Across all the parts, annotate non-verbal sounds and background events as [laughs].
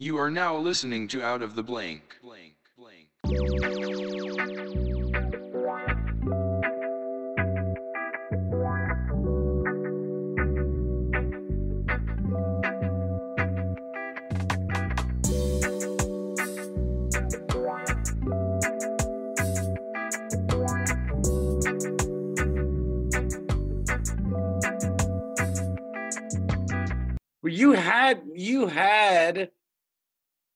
You are now listening to Out of the Blank. Blank, blank. You had you had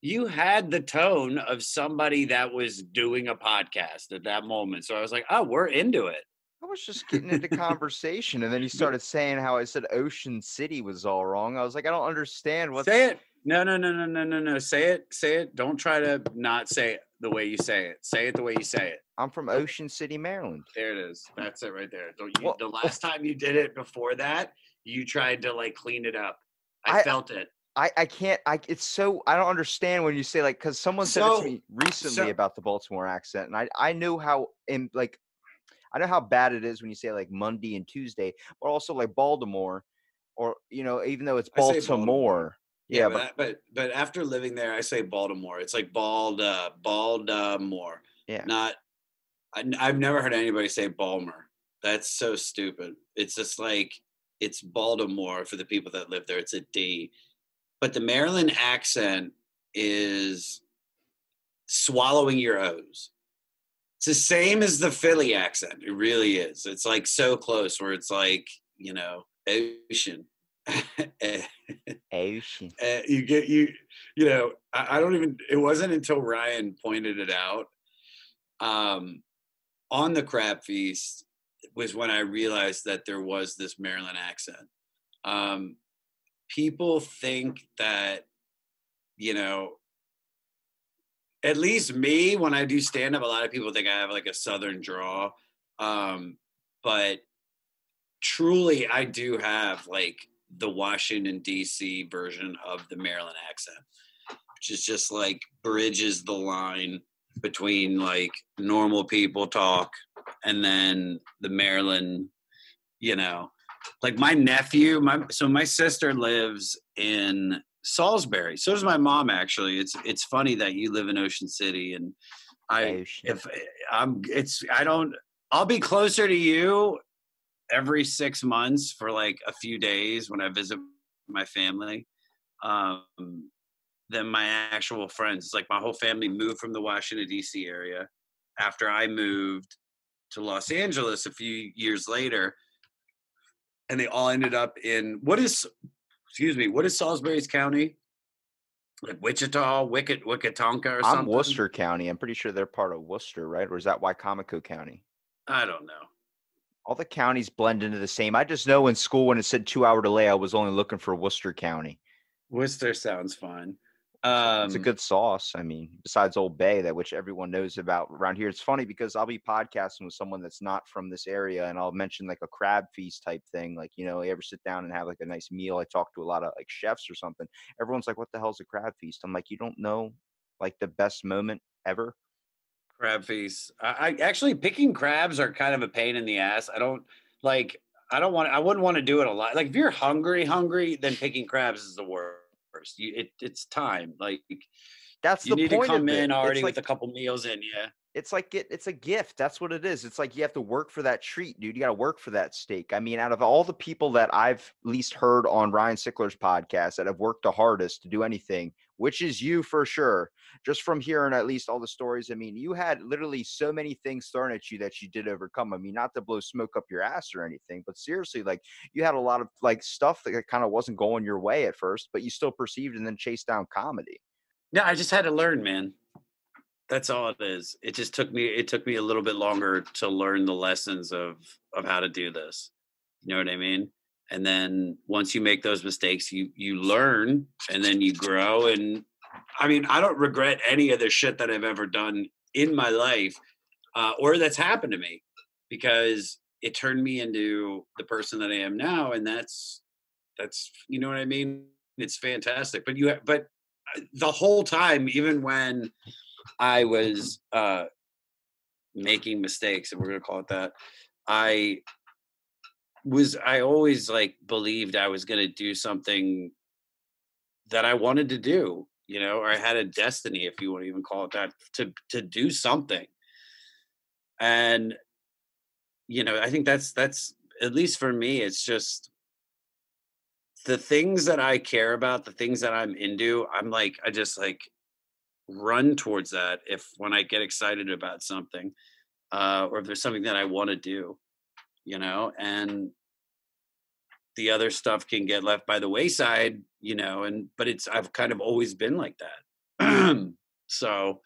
you had the tone of somebody that was doing a podcast at that moment. So I was like, oh, we're into it. I was just getting into [laughs] conversation, and then you started saying how I said Ocean City was all wrong. I was like, I don't understand what. Say it. No, no, no, no, no, no, no. Say it. Say it. Don't try to not say it the way you say it. Say it the way you say it. I'm from Ocean City, Maryland. There it is. That's it right there. Don't you, Well- the last time you did it before that, you tried to like clean it up. I, I- felt it. I, I can't I it's so I don't understand when you say like because someone said it to me recently so- about the Baltimore accent and I I know how in like I know how bad it is when you say like Monday and Tuesday but also like Baltimore or you know even though it's Baltimore, Baltimore. yeah, but, but but but after living there, I say Baltimore. It's like bald, uh, Baltimore. yeah Not. I, have never heard anybody say Balmer. That's so stupid. It's just like it's Baltimore for the people that live there. It's a D, but the Maryland accent is swallowing your O's. It's the same as the Philly accent. It really is. It's like so close where it's like you know ocean. [laughs] Ocean uh, you get you you know I, I don't even it wasn't until ryan pointed it out um on the crab feast was when i realized that there was this maryland accent um people think that you know at least me when i do stand up a lot of people think i have like a southern draw um but truly i do have like the Washington D.C. version of the Maryland accent, which is just like bridges the line between like normal people talk and then the Maryland, you know, like my nephew, my so my sister lives in Salisbury. So does my mom actually. It's it's funny that you live in Ocean City and I Ocean if I'm it's I don't I'll be closer to you every six months for like a few days when I visit my family um, than my actual friends. It's like my whole family moved from the Washington D.C. area after I moved to Los Angeles a few years later, and they all ended up in what is excuse me what is Salisbury's county? Like Wichita, Wicket, Wickatonka, or I'm something. Worcester County I'm pretty sure they're part of Worcester right or is that Wicomico County I don't know. all the counties blend into the same I just know in school when it said two hour delay I was only looking for Worcester County Worcester sounds fun. it's a Um, good sauce. I mean, besides Old Bay, that which everyone knows about around here. It's funny because I'll be podcasting with someone that's not from this area, and I'll mention like a crab feast type thing. Like, you know, you ever sit down and have like a nice meal? I talk to a lot of like chefs or something. Everyone's like, "What the hell's a crab feast?" I'm like, "You don't know like the best moment ever." crab feast. I, I actually picking crabs are kind of a pain in the ass. I don't like. I don't want. I wouldn't want to do it a lot. Like if you're hungry, hungry, then picking crabs is the worst. You, it, it's time. Like That's you the need to point come in already like, with a couple meals in you. It's like it, it's a gift. That's what it is. It's like you have to work for that treat, dude. You got to work for that steak. I mean, out of all the people that I've least heard on Ryan Sickler's podcast that have worked the hardest to do anything, which is you for sure. Just from hearing at least all the stories, I mean, you had literally so many things thrown at you that you did overcome. I mean, not to blow smoke up your ass or anything, but seriously, like you had a lot of like stuff that kind of wasn't going your way at first, but you still perceived and then chased down comedy. Yeah, I just had to learn, man. That's all it is. It just took me. It took me a little bit longer to learn the lessons of of how to do this. You know what I mean? And then once you make those mistakes, you you learn, and then you grow. And I mean, I don't regret any of the shit that I've ever done in my life, uh, or that's happened to me, because it turned me into the person that I am now, and that's that's you know what I mean. It's fantastic. But you, but uh, the whole time, even when I was uh, making mistakes, and we're gonna call it that, I was I always like believed I was gonna do something that I wanted to do, you know, or I had a destiny, if you want to even call it that, to to do something. And you know, I think that's that's at least for me, it's just the things that I care about, the things that I'm into, I'm like, I just like run towards that if when I get excited about something, uh, or if there's something that I want to do, you know, and the other stuff can get left by the wayside, you know, and but it's I've kind of always been like that. [clears throat] so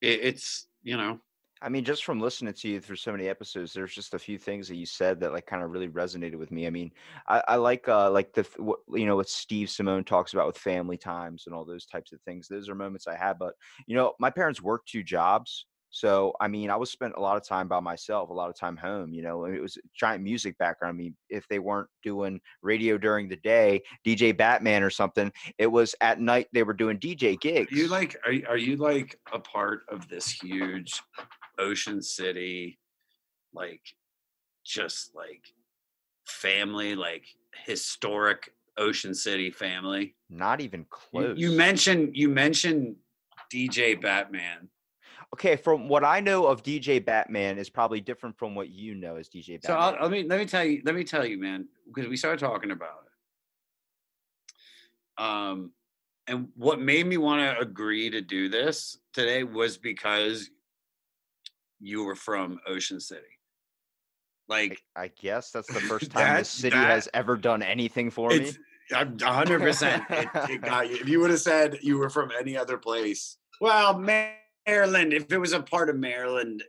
it, it's you know I mean, just from listening to you through so many episodes, there's just a few things that you said that like kind of really resonated with me. I mean, I, I like uh like the what, you know what Steve Simeone talks about with family times and all those types of things. Those are moments I had, but you know, my parents worked two jobs, so I mean, I was spent a lot of time by myself, a lot of time home. You know, it was giant music background. I mean, if they weren't doing radio during the day, DJ Batman or something, it was at night they were doing DJ gigs. Are you like are, are you like a part of this huge Ocean City, like just like family, like historic Ocean City family. Not even close. You, you mentioned you mentioned DJ Batman. Okay, from what I know of DJ Batman is probably different from what you know as DJ Batman. So I'll, let me let me tell you let me tell you, man, because we started talking about it. Um, and what made me want to agree to do this today was because you were from Ocean City. Like I, I guess that's the first [laughs] time the city that, has ever done anything for me. I'm 100. percent you. If you would have said you were from any other place, well, Maryland. If it was a part of Maryland,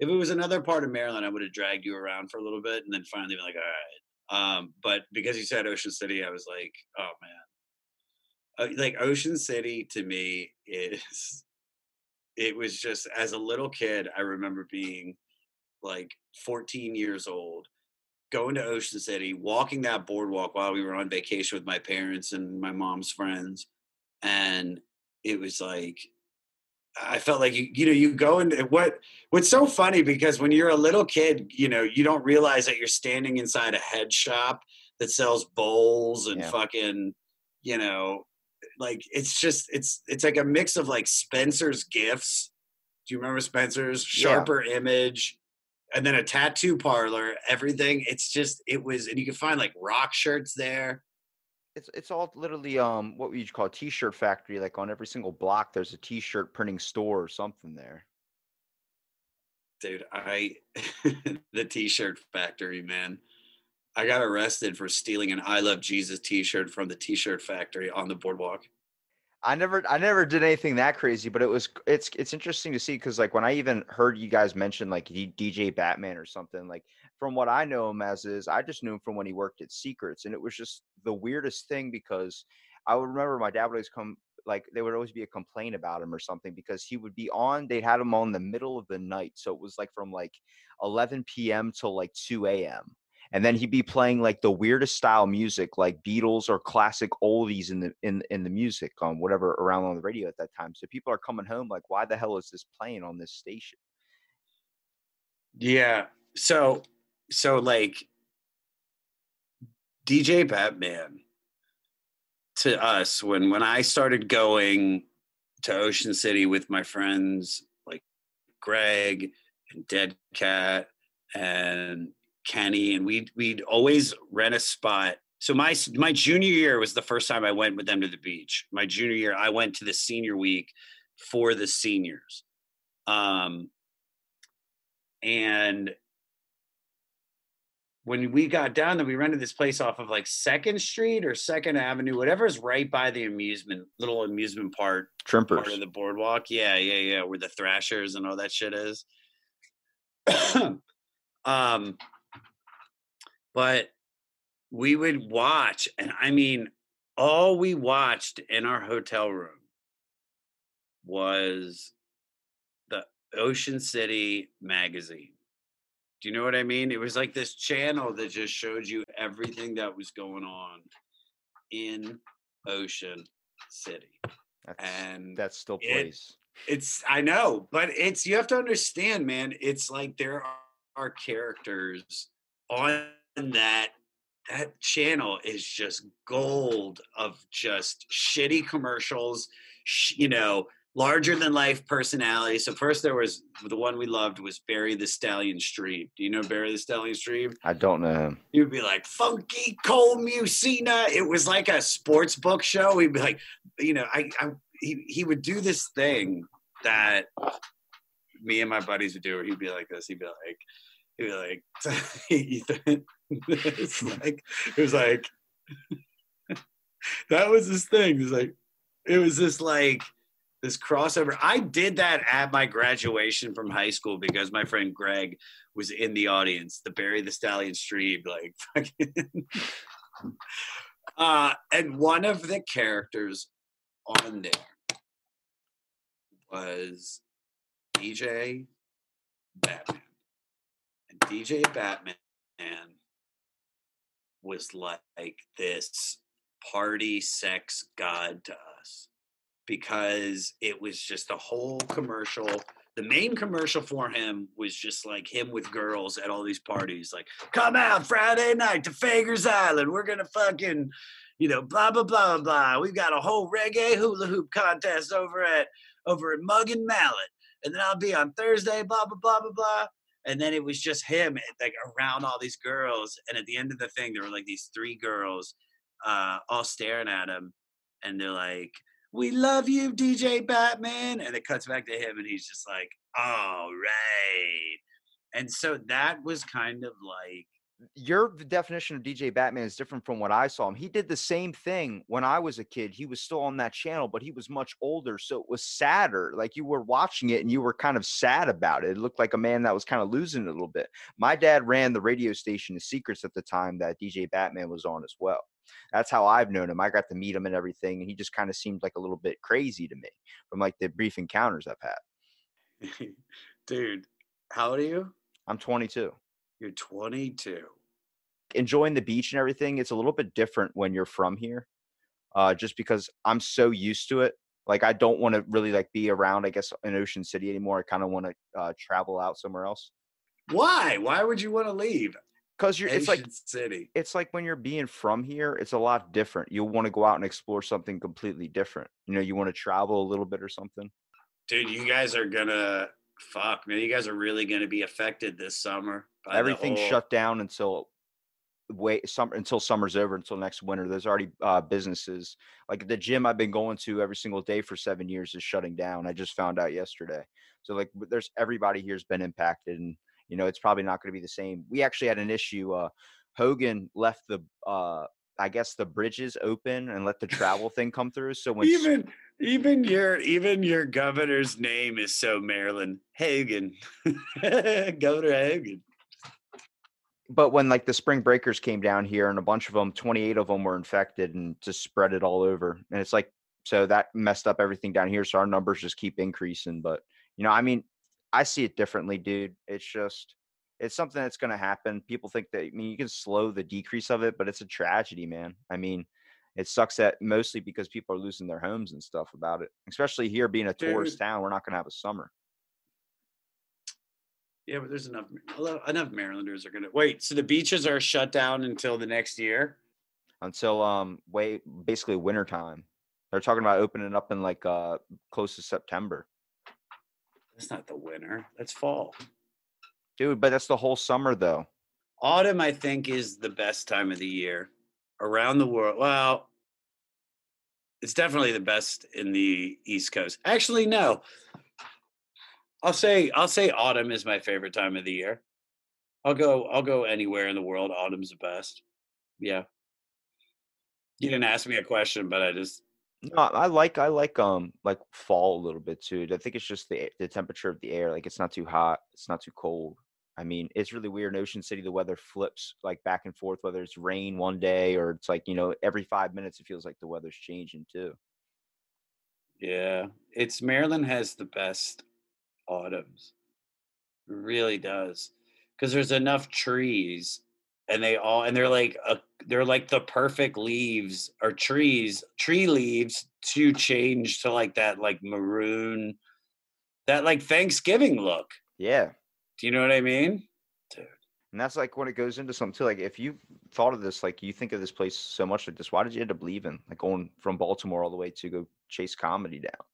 if it was another part of Maryland, I would have dragged you around for a little bit and then finally been like, all right. Um, but because you said Ocean City, I was like, oh man. Uh, like Ocean City to me is it was just as a little kid, I remember being like 14 years old, going to Ocean City, walking that boardwalk while we were on vacation with my parents and my mom's friends. And it was like, I felt like you, you know, you go and what, what's so funny because when you're a little kid, you know, you don't realize that you're standing inside a head shop that sells bowls and yeah. fucking, you know, like it's just it's it's like a mix of like Spencer's gifts. Do you remember Spencer's sharper yeah. image? And then a tattoo parlor, everything. It's just it was, and you can find like rock shirts there. It's it's all literally um what would you call a t-shirt factory. Like on every single block, there's a t-shirt printing store or something there. Dude, I [laughs] the t-shirt factory, man. I got arrested for stealing an I Love Jesus T-shirt from the T-shirt factory on the boardwalk. I never, I never did anything that crazy, but it was, it's, it's interesting to see because like when I even heard you guys mention like DJ Batman or something, like from what I know him as is, I just knew him from when he worked at Seacrets, and it was just the weirdest thing because I would remember my dad would always come, like there would always be a complaint about him or something because he would be on, they'd had him on the middle of the night, so it was like from like 11 p.m. till like 2 a.m and then he'd be playing like the weirdest style music like beatles or classic oldies in the in in the music on whatever around on the radio at that time. So people are coming home like why the hell is this playing on this station? Yeah. So so like dj batman to us when when i started going to ocean city with my friends like greg and dead cat and Kenny, and we'd we'd always rent a spot. So my my junior year was the first time I went with them to the beach. My junior year, I went to the senior week for the seniors, um, and when we got down there, we rented this place off of like Second Street or Second Avenue, whatever is right by the amusement little amusement part, Trimpers. part of the boardwalk. Yeah, yeah, yeah, where the Thrashers and all that shit is. [clears throat] um but we would watch, and I mean, all we watched in our hotel room was the Ocean City magazine. Do you know what I mean? It was like this channel that just showed you everything that was going on in Ocean City. That's, and that still plays. It, it's I know, but it's you have to understand, man. It's like there are, are characters on that that channel is just gold of just shitty commercials, sh- you know, larger than life personality. So first there was the one we loved was Barry the Stallion Stream. Do you know Barry the Stallion Stream? I don't know him. He would be like funky Cole Musina. It was like a sports book show. He'd be like, you know, I, I he he would do this thing that me and my buddies would do. Where he'd be like this. He'd be like, he'd be like, [laughs] Ethan. it's [laughs] like it was like that was this thing. It was like it was this like this crossover. I did that at my graduation from high school because my friend Greg was in the audience, the Barry the Stallion stream, like [laughs] fucking. uh, and one of the characters on there was DJ Batman. DJ Batman was like this party sex god to us because it was just a whole commercial. The main commercial for him was just like him with girls at all these parties, like, come out Friday night to Fager's Island. We're gonna fucking, you know, blah blah blah blah. We've got a whole reggae hula hoop contest over at over at Mug and Mallet. And then I'll be on Thursday, blah blah blah blah blah. And then it was just him like around all these girls. And at the end of the thing, there were like these three girls uh, all staring at him. And they're like, we love you, DJ Batman. And it cuts back to him, and he's just like, all right. And so that was kind of like your definition of DJ Batman is different from what I saw him. He did the same thing when I was a kid. He was still on that channel, but he was much older, so it was sadder. Like you were watching it and you were kind of sad about it. It looked like a man that was kind of losing it a little bit. My dad ran the radio station The Seacrets at the time that DJ Batman was on as well. That's how I've known him. I got to meet him and everything, and he just kind of seemed like a little bit crazy to me from like the brief encounters I've had. [laughs] Dude, how old are you? I'm 22. You're 22. Enjoying the beach and everything, it's a little bit different when you're from here. Uh, just because I'm so used to it. Like I don't want to really like be around, I guess, in Ocean City anymore. I kind of want to uh, travel out somewhere else. Why? Why would you want to leave? Because you're, it's like city. It's like when you're being from here, it's a lot different. You want to go out and explore something completely different. You know, you want to travel a little bit or something. Dude, you guys are gonna fuck man. You guys are really gonna be affected this summer. Everything's whole... shut down until wait summer until summer's over until next winter. There's already uh, businesses like the gym I've been going to every single day for seven years is shutting down. I just found out yesterday. So like, there's everybody here's been impacted, and you know it's probably not going to be the same. We actually had an issue. Uh, Hogan left the uh, I guess the bridges open and let the travel thing come through. So [laughs] when even even your even your governor's name is so Maryland Hagen, [laughs] Governor Hagen but when like the spring breakers came down here and a bunch of them 28 of them were infected and just spread it all over and it's like so that messed up everything down here so our numbers just keep increasing but you know i mean i see it differently dude it's just it's something that's going to happen people think that i mean you can slow the decrease of it but it's a tragedy man i mean it sucks that mostly because people are losing their homes and stuff about it especially here being a tourist town we're not going to have a summer yeah, but there's enough enough Marylanders are gonna wait. So the beaches are shut down until the next year. Until um, wait, basically wintertime. They're talking about opening up in like uh close to September. That's not the winter. That's fall. Dude, but that's the whole summer though. Autumn, I think, is the best time of the year around the world. Well, it's definitely the best in the East Coast. Actually, no. I'll say I'll say autumn is my favorite time of the year. I'll go I'll go anywhere in the world. Autumn's the best. Yeah. You didn't ask me a question, but I just no, I like I like um like fall a little bit too. I think it's just the the temperature of the air. Like it's not too hot, it's not too cold. I mean, it's really weird. In Ocean City, the weather flips like back and forth. Whether it's rain one day or it's like you know every five minutes, it feels like the weather's changing too. Yeah, it's Maryland has the best autumns. It really does. Because there's enough trees and they all and they're like a, they're like the perfect leaves or trees, tree leaves to change to like that like maroon that like Thanksgiving look. Yeah. Do you know what I mean? Dude. And that's like when it goes into something too. Like if you thought of this, like you think of this place so much like this, why did you end up leaving? Like going from Baltimore all the way to go chase comedy down.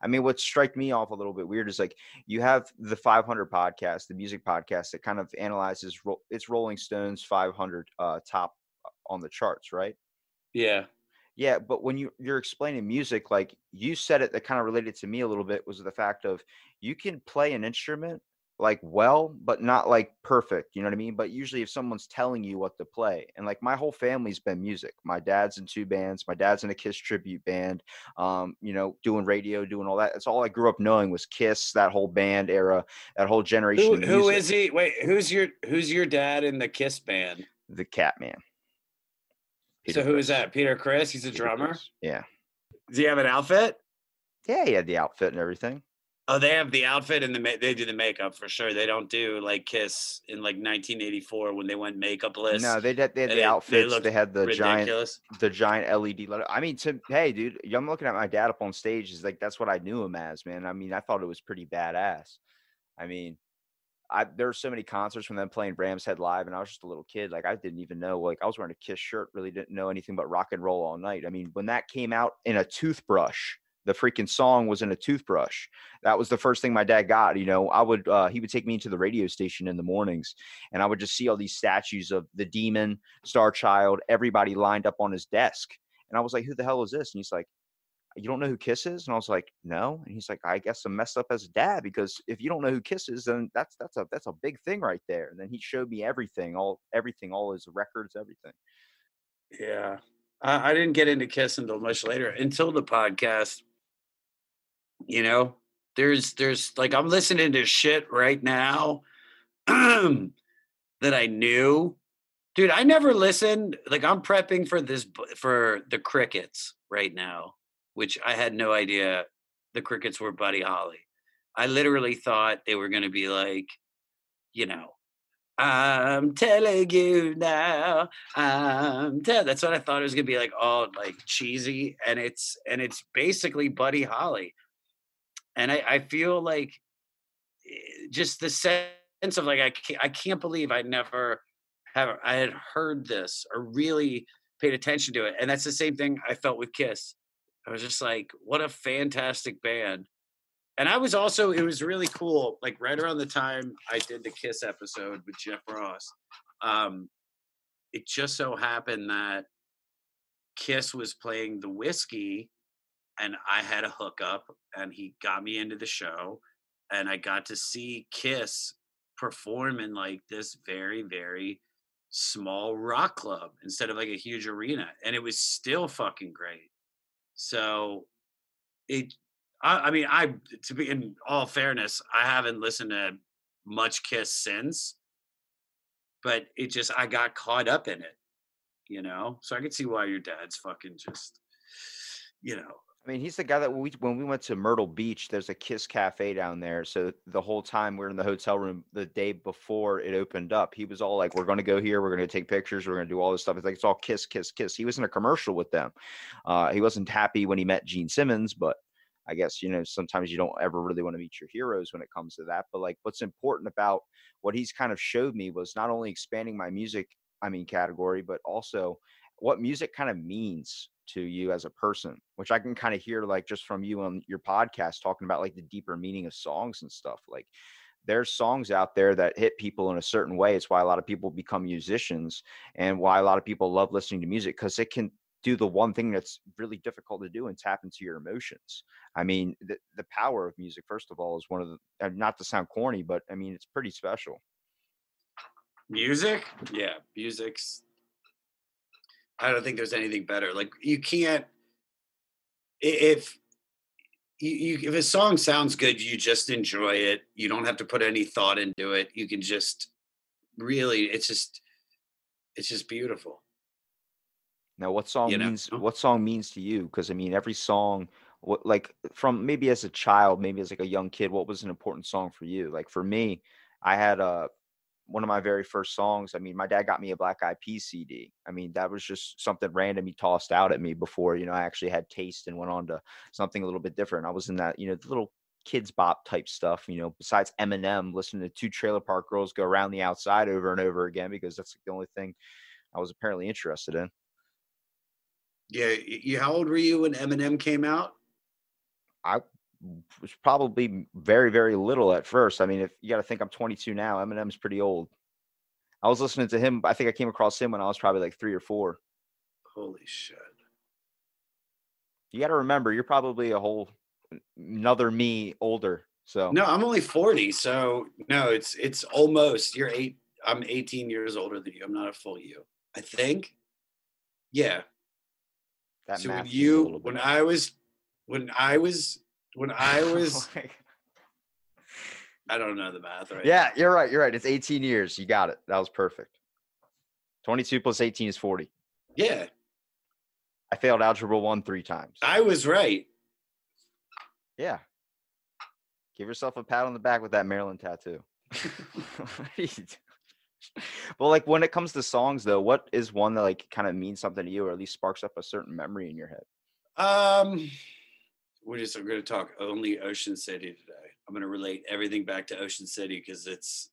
I mean, what strike me off a little bit weird is like you have the 500 podcast, the music podcast that kind of analyzes ro- it's Rolling Stones 500 uh, top on the charts, right? Yeah. Yeah, but when you you're explaining music, like you said it, that kind of related to me a little bit was the fact of you can play an instrument like well, but not like perfect. You know what I mean? But usually, if someone's telling you what to play, and like my whole family's been music. My dad's in two bands. My dad's in a Kiss tribute band. Um, you know, doing radio, doing all that. That's all I grew up knowing was Kiss. That whole band era, that whole generation. Who, music. is he? Wait, who's your who's your dad in the Kiss band? The Catman. so who is that? Peter Criss? He's a Peter drummer. Criss. Yeah. Does he have an outfit? Yeah, he had the outfit and everything. Oh, they have the outfit and the ma- they do the makeup for sure. They don't do like Kiss in like 1984 when they went makeupless. No, they did. They had the they- they outfits. They, looked had the giant, the giant LED letter. I mean, to hey, dude, I'm looking at my dad up on stage. Is like that's what I knew him as, man. I mean, I thought it was pretty badass. I mean, I there were so many concerts from them playing Rams Head live, and I was just a little kid. Like I didn't even know. Like I was wearing a Kiss shirt, really didn't know anything but rock and roll all night. I mean, when that came out in a toothbrush. The freaking song was in a toothbrush. That was the first thing my dad got. You know, I would uh, he would take me into the radio station in the mornings, and I would just see all these statues of the Demon, Star Child, everybody lined up on his desk. And I was like, "Who the hell is this?" And he's like, "You don't know who Kiss is?" And I was like, "No." And he's like, "I guess I'm messed up as a dad because if you don't know who Kiss is, then that's that's a that's a big thing right there." And then he showed me everything, all everything, all his records, everything. Yeah. I didn't get into Kiss until much later, until the podcast. You know, there's there's like I'm listening to shit right now [clears throat] that I knew. Dude, I never listened. Like I'm prepping for this for the crickets right now, which I had no idea the crickets were Buddy Holly. I literally thought they were gonna be like, you know, I'm telling you now. I'm tell. That's what I thought it was gonna be like, all like cheesy, and it's and it's basically Buddy Holly, and I I feel like eh, just the sense of like I can't, I can't believe I never have I had heard this or really paid attention to it, and that's the same thing I felt with Kiss. I was just like, what a fantastic band. And I was also, it was really cool. Like right around the time I did the Kiss episode with Jeff Ross, um, it just so happened that Kiss was playing the Whisky and I had a hookup and he got me into the show and I got to see Kiss perform in like this very, very small rock club instead of like a huge arena. And it was still fucking great. So it I, I mean, I to be in all fairness, I haven't listened to much Kiss since, but it just I got caught up in it, you know. So I could see why your dad's fucking just, you know. I mean, he's the guy that we when we went to Myrtle Beach, there's a Kiss Cafe down there. So the whole time we are in the hotel room the day before it opened up, he was all like, "We're going to go here. We're going to take pictures. We're going to do all this stuff." It's like it's all Kiss, Kiss, Kiss. He was in a commercial with them. Uh, he wasn't happy when he met Gene Simmons, but I guess you know sometimes you don't ever really want to meet your heroes when it comes to that. But like, what's important about what he's kind of showed me was not only expanding my music, I mean, category, but also what music kind of means to you as a person, which I can kind of hear like just from you on your podcast talking about like the deeper meaning of songs and stuff. Like there's songs out there that hit people in a certain way. It's why a lot of people become musicians and why a lot of people love listening to music because it can do the one thing that's really difficult to do and tap into your emotions. I mean, the, the power of music, first of all, is one of the, not to sound corny, but I mean, it's pretty special. Music? Yeah, music's I don't think there's anything better. Like you can't if you, if a song sounds good, you just enjoy it. You don't have to put any thought into it. You can just really it's just it's just beautiful. Now, what song You know? means what song means to you? Because I mean, every song, what like from maybe as a child, maybe as like a young kid, what was an important song for you? Like for me, I had a one of my very first songs. I mean, my dad got me a Black Eyed Peas CD. I mean, that was just something random he tossed out at me before you know I actually had taste and went on to something a little bit different. I was in that you know the little kids bop type stuff. You know, besides Eminem, listening to two Trailer Park Girls go around the outside over and over again because that's the only thing I was apparently interested in. Yeah, you. How old were you when Eminem came out? I was probably very, very little at first. I mean, if you got to think I'm 22 now, Eminem's pretty old. I was listening to him. I think I came across him when I was probably like three or four. Holy shit! You got to remember, you're probably a whole another me older. So no, I'm only 40. So no, it's it's almost. You're eight. I'm 18 years older than you. I'm not a full you. I think. Yeah. That so when math is a you when I was when I was when [laughs] I was I don't know the math right. yeah, you're right. You're right. It's 18 years. You got it. That was perfect. 22 plus 18 is 40. Yeah, I failed algebra one three times. I was right. Yeah. Give yourself a pat on the back with that Maryland tattoo. [laughs] What are you do- well, like when it comes to songs, though, what is one that like kind of means something to you, or at least sparks up a certain memory in your head? Um, we're just going to talk only Ocean City today. I'm going to relate everything back to Ocean City because it's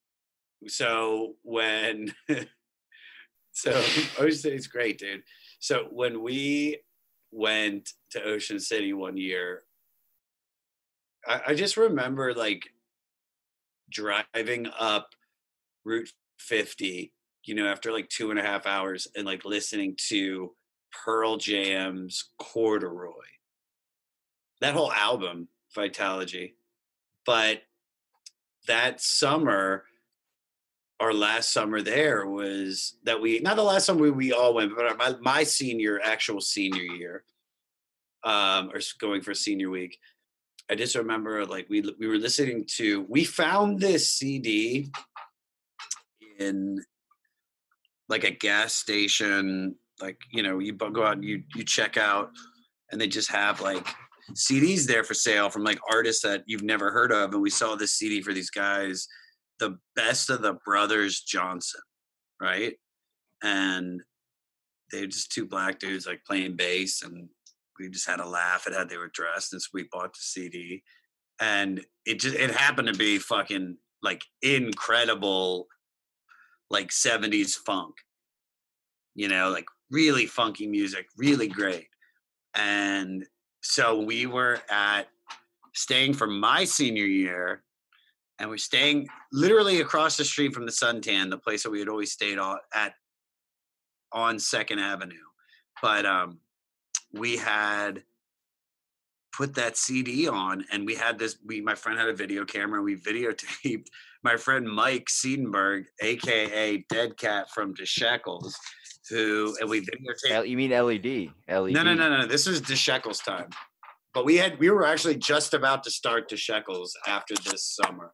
so when [laughs] so Ocean City's great, dude. So when we went to Ocean City one year, I, I just remember like driving up Route 50, you know, after like two and a half hours and like listening to Pearl Jam's Corduroy. That whole album, Vitalogy. But that summer, our last summer there was that we not the last summer we, all went, but my, my senior, actual senior year, um, or going for senior week. I just remember like we we were listening to we found this CD in like a gas station like you know you go out and you you check out and they just have like CDs there for sale from like artists that you've never heard of and we saw this CD for these guys the best of the brothers Johnson right? And they're just two black dudes like playing bass and we just had a laugh at how they were dressed and so we bought the CD and it just it happened to be fucking like incredible like 70s funk you know like really funky music really great. And so we were at staying for my senior year and we're staying literally across the street from the suntan the place that we had always stayed at on second avenue. But um we had put that cd on and we had this we my friend had a video camera we videotaped [laughs] my friend mike siedenberg aka dead cat from DeShekels, who and we videotaped L- you mean LED? LED. no, no, no, no. This is DeShekels time. But we had we were actually just about to start DeShekels after this summer.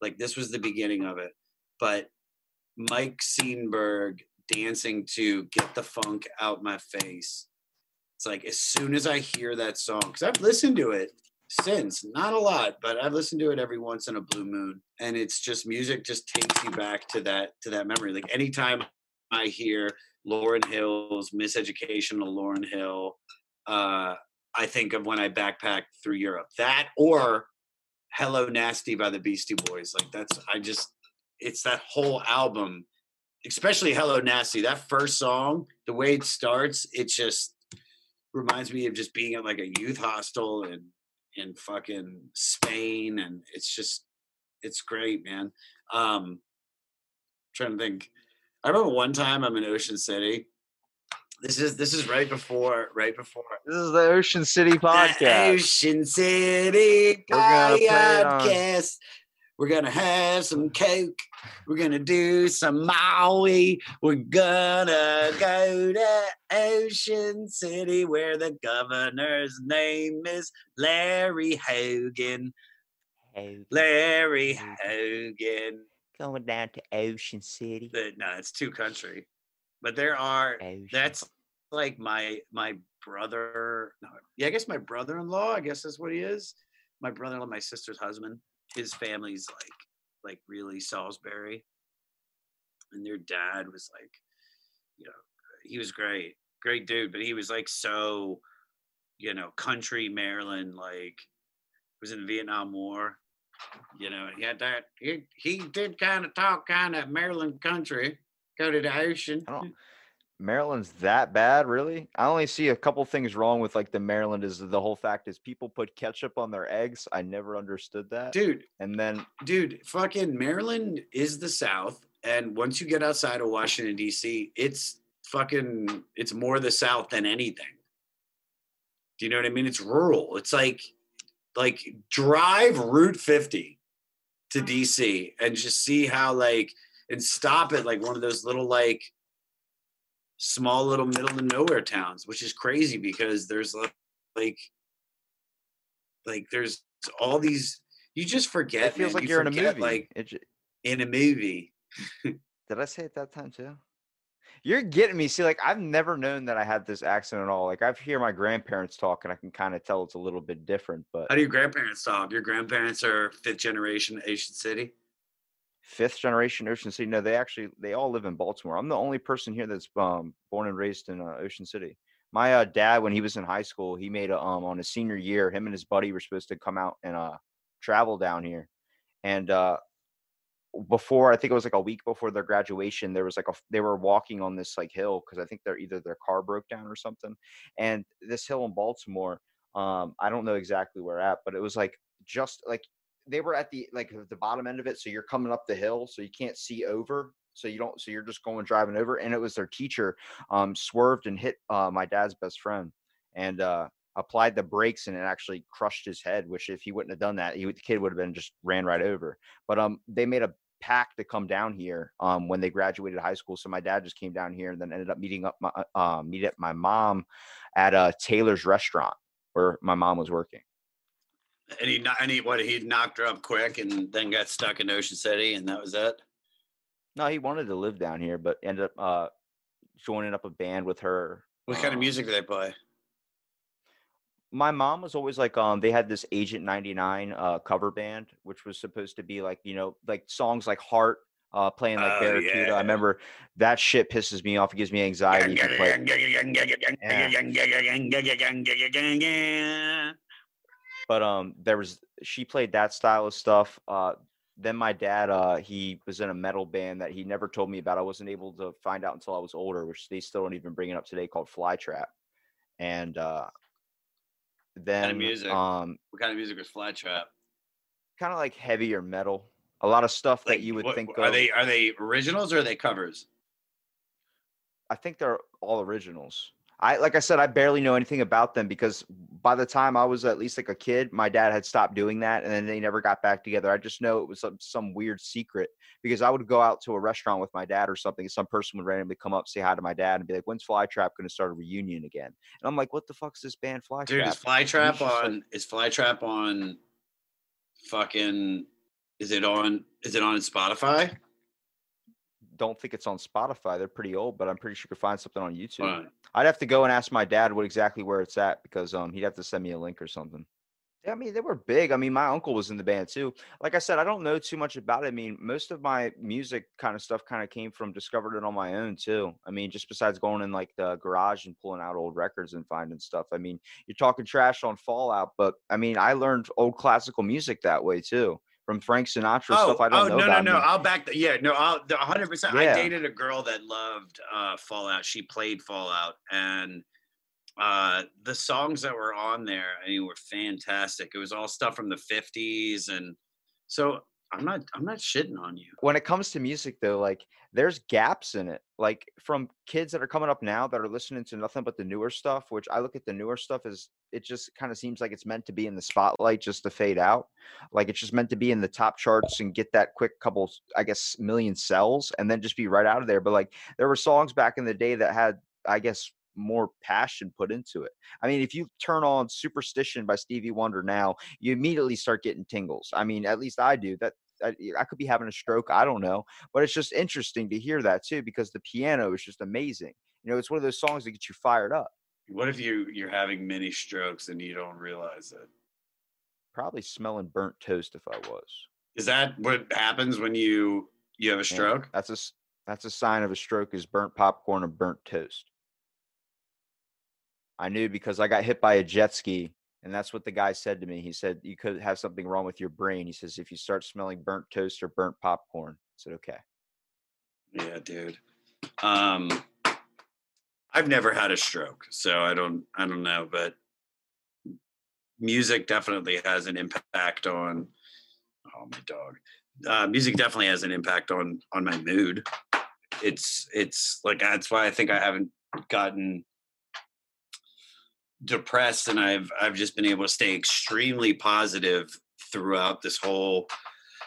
Like this was the beginning of it. But Mike Seenberg dancing to Get the Funk Out My Face. It's like as soon as I hear that song, because I've listened to it since, not a lot, but I've listened to it every once in a blue moon. And it's just music just takes you back to that to that memory. Like anytime I hear Lauryn Hill's Miseducation of Lauryn Hill. Uh, I think of when I backpacked through Europe. That or Hello Nasty by the Beastie Boys. Like that's I just it's that whole album, especially Hello Nasty. That first song, the way it starts, it just reminds me of just being at like a youth hostel in in fucking Spain, and it's just it's great, man. Um, trying to think. I remember one time I'm in Ocean City. This is this is right before right before This is the Ocean City [laughs] podcast. Ocean City We're gonna play it on- podcast. We're gonna have some coke. We're gonna do some Maui. We're gonna go to Ocean City where the governor's name is Larry Hogan. Larry Hogan. Going down to Ocean City. But no, it's too country. But there are Ocean. that's like my my brother no, yeah i guess my brother-in-law i guess that's what he is my brother-in-law my sister's husband his family's like like really salisbury and their dad was like you know he was great great dude but he was like so you know country maryland like was in the Vietnam War. You know, he had that. He he did kind of talk kind of Maryland country, go to the ocean. Maryland's that bad, really? I only see a couple things wrong with like the Maryland. Is the whole fact is people put ketchup on their eggs. I never understood that. Dude, And then dude, fucking Maryland is the South, and once you get outside of Washington D.C., it's fucking it's more the South than anything. Do you know what I mean? It's rural. It's like like drive Route 50 to mm-hmm. DC and just see how like and stop at like one of those little like small little middle of nowhere towns, which is crazy because there's like like there's all these you just forget it feels man. like You you're in a movie. like It in a movie did I say it that time too? You're getting me. See, like I've never known that I had this accent at all. Like I've hear my grandparents talk, and I can kind of tell it's a little bit different. But how do your grandparents talk your grandparents are fifth generation asian city fifth generation Ocean City. No, they actually they all live in Baltimore. I'm the only person here that's um, born and raised in uh, Ocean City. My uh, dad, when he was in high school, he made a um on his senior year. Him and his buddy were supposed to come out and uh travel down here, and uh before I think it was like a week before their graduation, there was like a they were walking on this like hill because I think they're either their car broke down or something, and this hill in Baltimore. Um, I don't know exactly where at, but it was like just like they were at the like the bottom end of it so you're coming up the hill so you can't see over so you don't so you're just going driving over and it was their teacher um swerved and hit uh my dad's best friend and uh applied the brakes and it actually crushed his head which if he wouldn't have done that he would, the kid would have been just ran right over. But um they made a pact to come down here um when they graduated high school. So my dad just came down here and then ended up meeting up my uh meet up my mom at a taylor's restaurant where my mom was working. And he and he what he knocked her up quick and then got stuck in ocean city and that was it? No, he wanted to live down here, but ended up uh, joining up a band with her. what kind of um, music do they play My mom was always like, um, they had this Agent 99 uh, cover band, which was supposed to be like, you know, like songs like Heart, uh, playing like Oh, Barracuda. yeah. I remember that shit pisses me off. It gives me anxiety. play- But um, there was she played that style of stuff. Uh, then my dad, uh, he was in a metal band that he never told me about. I wasn't able to find out until I was older, which they still don't even bring it up today, called Flytrap. And uh, then music? um, what kind of music was flytrap kind of like heavier metal. A lot of stuff like that you would what- think are of. they are they originals or are they covers I think they're all originals. I like I said, I barely know anything about them because by the time I was at least like a kid, my dad had stopped doing that, and then they never got back together. I just know it was some, some weird secret because I would go out to a restaurant with my dad or something, and some person would randomly come up, say hi to my dad, and be like, "When's Flytrap going to start a reunion again?" And I'm like, "What the fuck's this band Flytrap?" dude is flytrap like- on is flytrap on fucking is it on is it on spotify Don't think it's on Spotify. They're pretty old, but I'm pretty sure you could find something on YouTube. On. I'd have to go and ask my dad what exactly where it's at because um he'd have to send me a link or something. Yeah, I mean they were big. I mean my uncle was in the band too. Like I said, I don't know too much about it. I mean most of my music kind of stuff kind of came from discovered it on my own too. I mean just besides going in like the garage and pulling out old records and finding stuff. I mean you're talking trash on Fallout, but I mean I learned old classical music that way too from Frank Sinatra Oh, stuff I don't oh know no, no, no! I'll back the yeah, no, I'll the hundred percent. I dated a girl that loved uh Fallout. She played Fallout, and uh the songs that were on there, I mean, were fantastic. It was all stuff from the fifties, and so I'm not, I'm not shitting on you. when it comes to music though like there's gaps in it like from kids that are coming up now that are listening to nothing but the newer stuff which i look at the newer stuff as it just kind of seems like it's meant to be in the spotlight just to fade out like it's just meant to be in the top charts and get that quick couple i guess million sells and then just be right out of there but like there were songs back in the day that had i guess more passion put into it. I mean, if you turn on Superstition by Stevie Wonder now, you immediately start getting tingles. I mean, at least I do. That I, I could be having a stroke. I don't know, but it's just interesting to hear that too because the piano is just amazing. You know, it's one of those songs that gets you fired up. What if you you're having mini strokes and you don't realize it? Probably smelling burnt toast if I was. Is that what happens when you you have a Yeah, stroke? that's a that's a sign of a stroke is burnt popcorn or burnt toast. I knew because I got hit by a jet ski And that's what the guy said to me. He said, You could have something wrong with your brain. He says, If you start smelling burnt toast or burnt popcorn. I said, Okay. Yeah, dude. Um, I've never had a stroke, so I don't I don't know, but music definitely has an impact on oh my dog. Uh, music definitely has an impact on on my mood. It's it's like that's why I think I haven't gotten depressed and I've I've just been able to stay extremely positive throughout this whole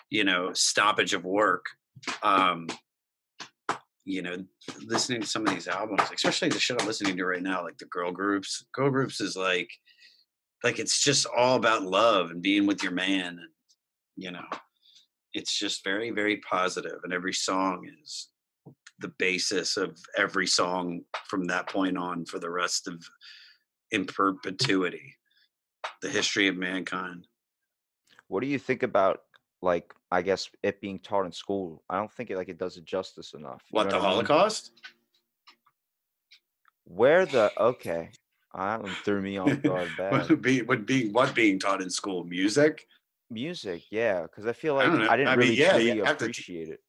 you know stoppage of work. Um you know listening to some of these albums especially the shit i'm listening to right now like the girl groups girl groups is like like it's just all about love and being with your man and you know it's just very very positive and every song is the basis of every song from that point on for the rest of in perpetuity the history of mankind What do you think about like I guess it being taught in school? I don't think it like it does it justice enough. you what the I mean? holocaust Where the okay. That one threw me off guard [laughs] bad. would be would what being taught in school music Music, yeah, because I feel like don't. I, didn't I mean, really yeah, truly you have to appreciate it.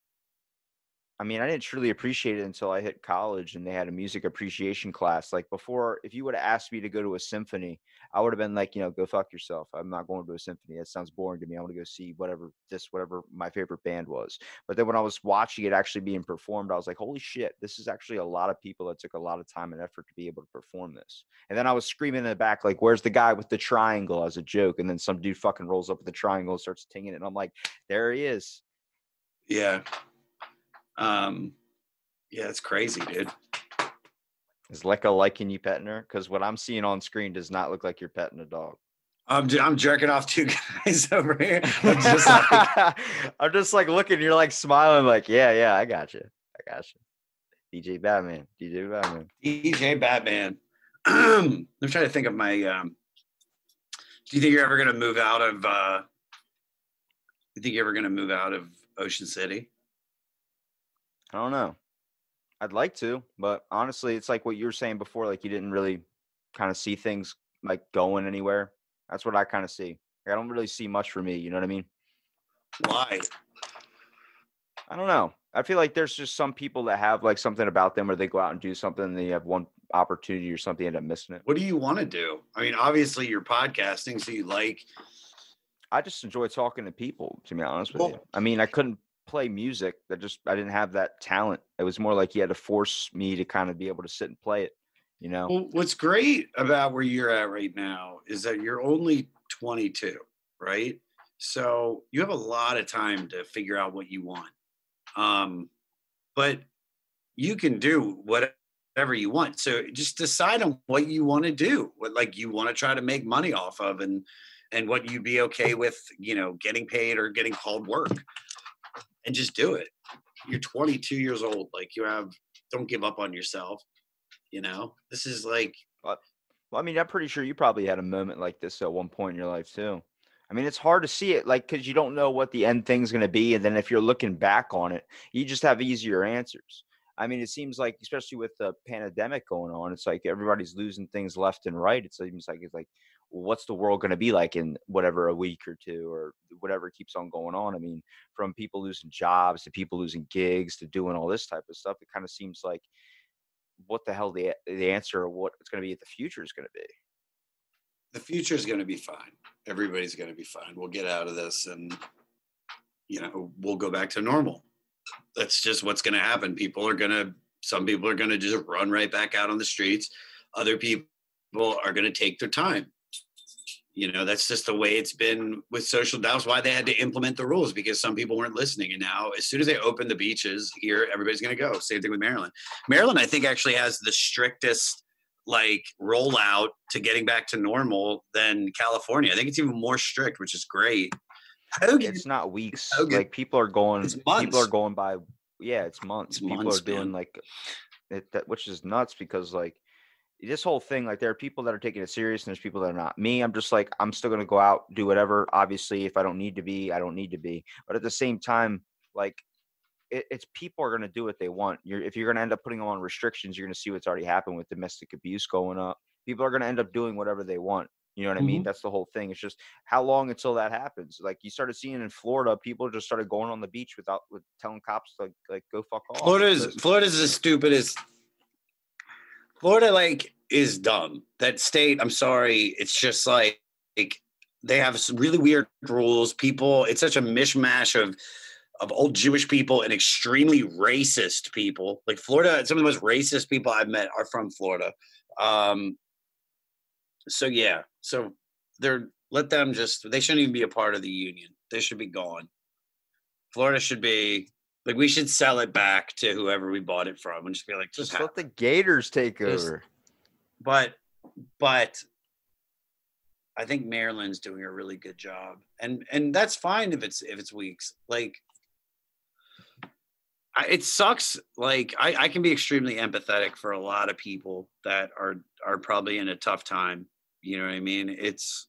I mean, I didn't truly appreciate it until I hit college and they had a music appreciation class. Like before, if you would have asked me to go to a symphony, I would have been like, you know, go fuck yourself. I'm not going to a symphony. That sounds boring to me. I want to go see whatever this, whatever my favorite band was. But then when I was watching it actually being performed, I was like, holy shit, this is actually a lot of people that took a lot of time and effort to be able to perform this. And then I was screaming in the back, like, where's the guy with the triangle as a joke? And then some dude fucking rolls up with the triangle and starts tinging it. And I'm like, there he is. yeah um yeah it's crazy dude Is Lecca liking you petting her? Because what I'm seeing on screen does not look like you're petting a dog. i'm, I'm jerking off two [laughs] guys over here i'm [laughs] just like [laughs] I'm just like looking, you're like smiling, like, yeah, yeah, I got you. I got you. DJ Batman. DJ Batman. dj batman [clears throat] i'm trying to think of my um do you think you're ever going to move out of uh you think you're ever going to move out of ocean city I don't know. I'd like to, but honestly, it's like what you were saying before, like you didn't really kind of see things like going anywhere. That's what I kind of see. Like, I don't really see much for me, you know what I mean? why I don't know. I feel like there's just some people that have like something about them where they go out and do something and they have one opportunity or something, end up missing it. what do you want to do i mean obviously you're podcasting so you like I just enjoy talking to people, to be honest with you. I mean, I couldn't play music. That just I didn't have that talent. It was more like you had to force me to kind of be able to sit and play it. You know? Well, what's great about where you're at right now is that you're only 22, right? So you have a lot of time to figure out what you want. Um, but you can do whatever you want. So just decide on what you want to do, what like you want to try to make money off of and and what you'd be okay with, you know, getting paid or getting called work. And just do it. You're 22 years old. Like you have don't give up on yourself. You know, this is like Well, I mean, I'm pretty sure you probably had a moment like this at one point in your life too. I mean, it's hard to see it, like, because you don't know what the end thing's going to be, and then if you're looking back on it, you just have easier answers. I mean, it seems like, especially with the pandemic going on, it's like everybody's losing things left and right. It seems like it's like, what's the world going to be like in whatever a week or two or whatever keeps on going on? I mean, from people losing jobs to people losing gigs to doing all this type of stuff, it kind of seems like what the hell the the answer or what it's going to be at the future is going to be. the future is going to be fine. Everybody's going to be fine. We'll get out of this and, you know, we'll go back to normal. That's just what's going to happen. People are going to, some people are going to just run right back out on the streets. Other people are going to take their time. You know, that's just the way it's been with social. That was why they had to implement the rules because some people weren't listening. And now, as soon as they open the beaches here, everybody's going to go. Same thing with Maryland. Maryland, I think, actually has the strictest like rollout to getting back to normal than California. I think it's even more strict, which is great. Hogan, It's not weeks. Okay. Like people are going. People are going by. Yeah, it's months. It's people months, are doing man. like, it, that, which is nuts because like this whole thing. Like there are people that are taking it serious and there's people that are not. Me, I'm just like I'm still gonna go out do whatever. Obviously, if I don't need to be, I don't need to be. But at the same time, like it, it's people are going to do what they want. You're if you're going to end up putting them on restrictions, you're going to see what's already happened with domestic abuse going up. People are going to end up doing whatever they want. You know what I mean? Mhm. That's the whole thing. It's just how long until that happens. Like you started seeing in Florida, people just started going on the beach without with telling cops like like go fuck off. Florida's Florida's the stupidest. Florida like is dumb. That state, I'm sorry, it's just like, like they have some really weird rules. People, it's such a mishmash of of old Jewish people and extremely racist people. Like Florida, some of the most racist people I've met are from Florida. Um, so yeah, so they're let them just they shouldn't even be a part of the union. They should be gone. Florida should be like we should sell it back to whoever we bought it from and just be like just, just let the Gators take Just- over. but but I think Maryland's doing a really good job, and and that's fine if it's if it's weeks. Like, I, it sucks. Like, I I can be extremely empathetic for a lot of people that are are probably in a tough time. You know what I mean? It's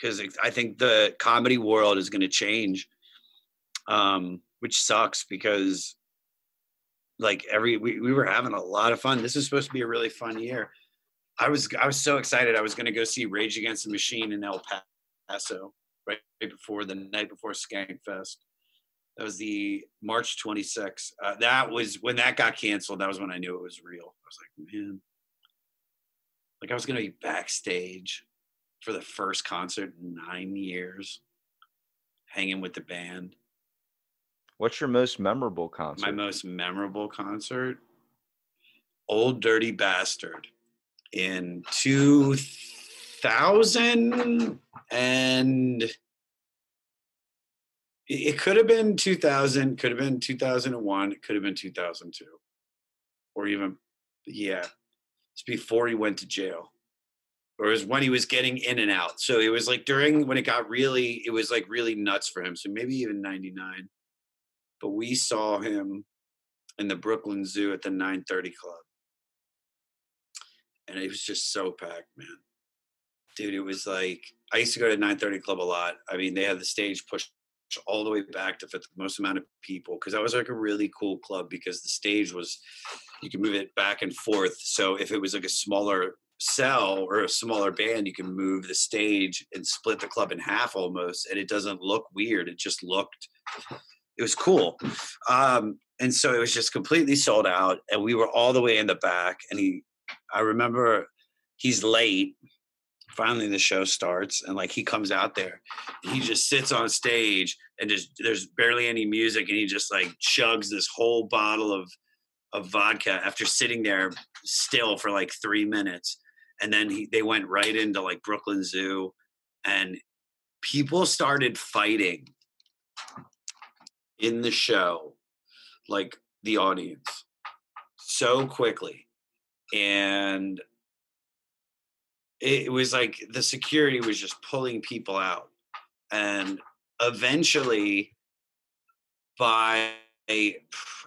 because I think the comedy world is going to change, um, which sucks because like every we, we were having a lot of fun. This was supposed to be a really fun year. I was I was so excited. I was going to go see Rage Against the Machine in El Paso right before the night before Skankfest. That was the March 26th. Uh, that was when that got canceled. That was when I knew it was real. I was like, man, like I was going to be backstage for the first concert in nine years, hanging with the band. What's your most memorable concert? My most memorable concert, Old Dirty Bastard, in 2000 and it- it could have been 2000, could have been 2001, it could have been 2002, or even, yeah, it's before he went to jail. Or it was when he was getting in and out. So it was like during when it got really, it was like really nuts for him. So maybe even 99 but we saw him in the Brooklyn Zoo at the 930 Club. And it was just so packed, man. Dude, it was like I used to go to 930 Club a lot. I mean, they had the stage pushed all the way back to fit the most amount of people because that was like a really cool club because the stage was you can move it back and forth. So if it was like a smaller cell or a smaller band, you can move the stage and split the club in half almost, and it doesn't look weird. It just looked it was cool. Um, and so it was just completely sold out, and we were all the way in the back. And he, I remember, he's late. Finally, the show starts, and like he comes out there, and he just sits on stage, and just there's barely any music, and he just like chugs this whole bottle of of vodka after sitting there still for like three minutes, and then he they went right into like Brooklyn Zoo, and people started fighting in the show like the audience so quickly and it was like the security was just pulling people out and eventually by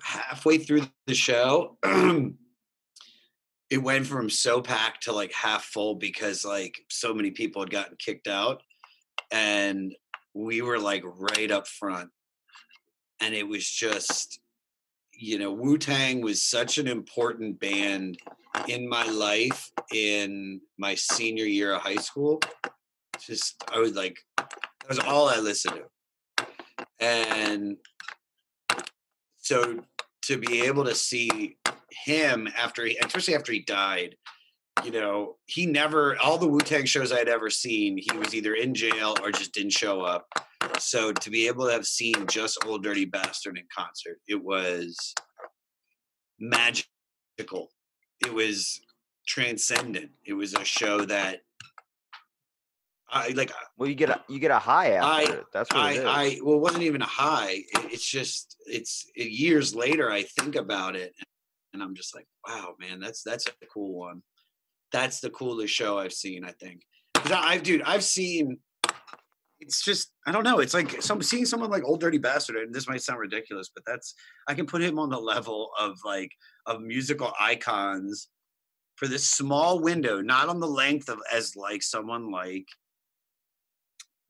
halfway through the show [clears throat] it went from so packed to like half full because like so many people had gotten kicked out and we were like right up front and it was just you know wu-tang was such an important band in my life in my senior year of high school. Just i was like that was all i listened to. And so to be able to see him after he especially after he died you know he never all the wu-tang shows i'd ever seen he was either in jail or just didn't show up so to be able to have seen just old dirty bastard in concert it was magical it was transcendent it was a show that i like uh, Well, you get a you get a high after I- it. That's what it is. I, I well, it wasn't even a high. It, it's just, it's it, years later. I think about it, and I'm just like, wow, man, that's that's a cool one. That's the coolest show I've seen. I think because I've, dude, I've seen. It's just, I don't know. It's like some seeing someone like Old Dirty Bastard. And this might sound ridiculous, but that's I can put him on the level of like of musical icons for this small window, not on the length of as like someone like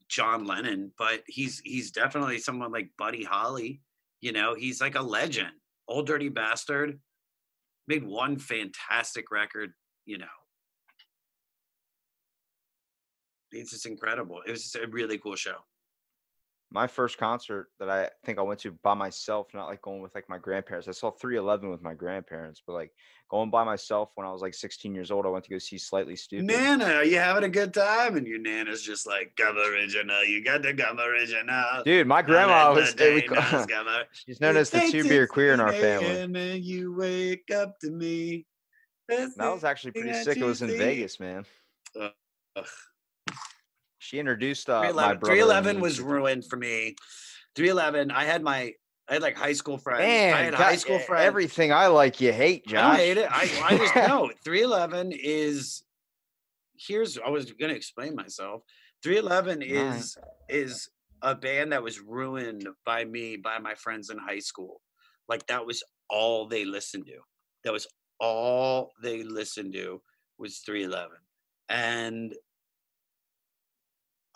John Lennon, but he's he's definitely someone like Buddy Holly. You know, he's like a legend. Old Dirty Bastard made one fantastic record. You know, it's just incredible. It was just a really cool show. my first concert that I think I went to by myself, not like going with like my grandparents. I saw 311 with my grandparents, but like going by myself when I was like 16 years old, I went to go see Slightly Stoopid. Nana, are you having a good time? And your Nana's just like, come original. You got the come original. Dude, my grandma was we [laughs] she's known as the two beer queer in our family. you wake up to me. That was actually pretty sick. It was in. Vegas, man. Ugh. She introduced uh, 311 brother. 311 was ruined for me. 311, I had my, I had like high school friends. I Man, had God, high school friends. everything I like, you hate, I Josh. don't hate it. I, I just [laughs] know 311 is here's I was gonna explain myself. 311 Alright. is is a band that was ruined by me by my friends in high school. Like that was all they listened to. That was all they listened to was 311. And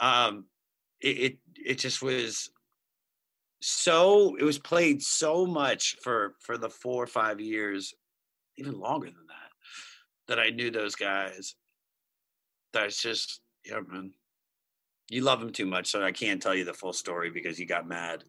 um it, it it just was so it was played so much for for the four or five years even longer than that that i knew those guys. That's just yeah man. You love them too much so i can't tell you the full story because you got mad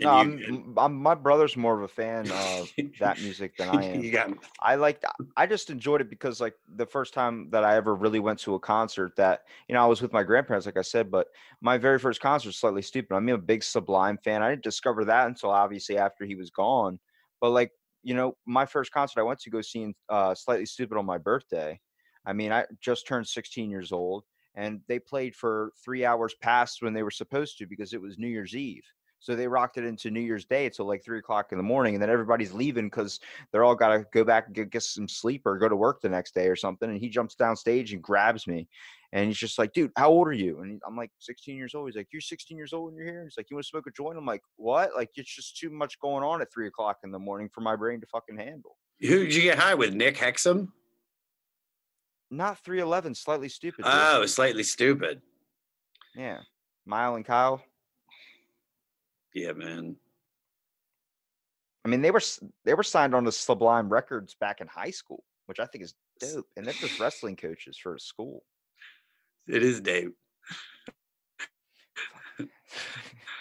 No, I'm, I'm, my brother's more of a fan of that [laughs] music than I am. you got I liked I just enjoyed it because like the first time that I ever really went to a concert that you know I was with my grandparents like I said but my very first concert Slightly Stoopid. I mean I'm a big Sublime fan. I didn't discover that until obviously after he was gone. But like you know my first concert I went to go see uh Slightly Stoopid on my birthday. I mean I just turned 16 years old and they played for 3 hours past when they were supposed to because it was New Year's Eve so they rocked it into New Year's Day till like three o'clock in the morning, and then everybody's leaving because they're all got to go back and get, get some sleep or go to work the next day or something. And he jumps down stage and grabs me, and he's just like, "Dude, how old are you?" And I'm like, "16 years old." He's like, "You're 16 years old and you're here?" He's like, "You want to smoke a joint?" I'm like, "What?" Like it's just too much going on at three o'clock in the morning for my brain to fucking handle. who did you get high with nick hexum Not 311, Slightly Stoopid. dude. oh Slightly Stoopid yeah, Mile and Kyle. Yeah man I mean, they were they were signed on to Sublime Records back in high school, which I think is dope. And they're just wrestling coaches for a school. it is dave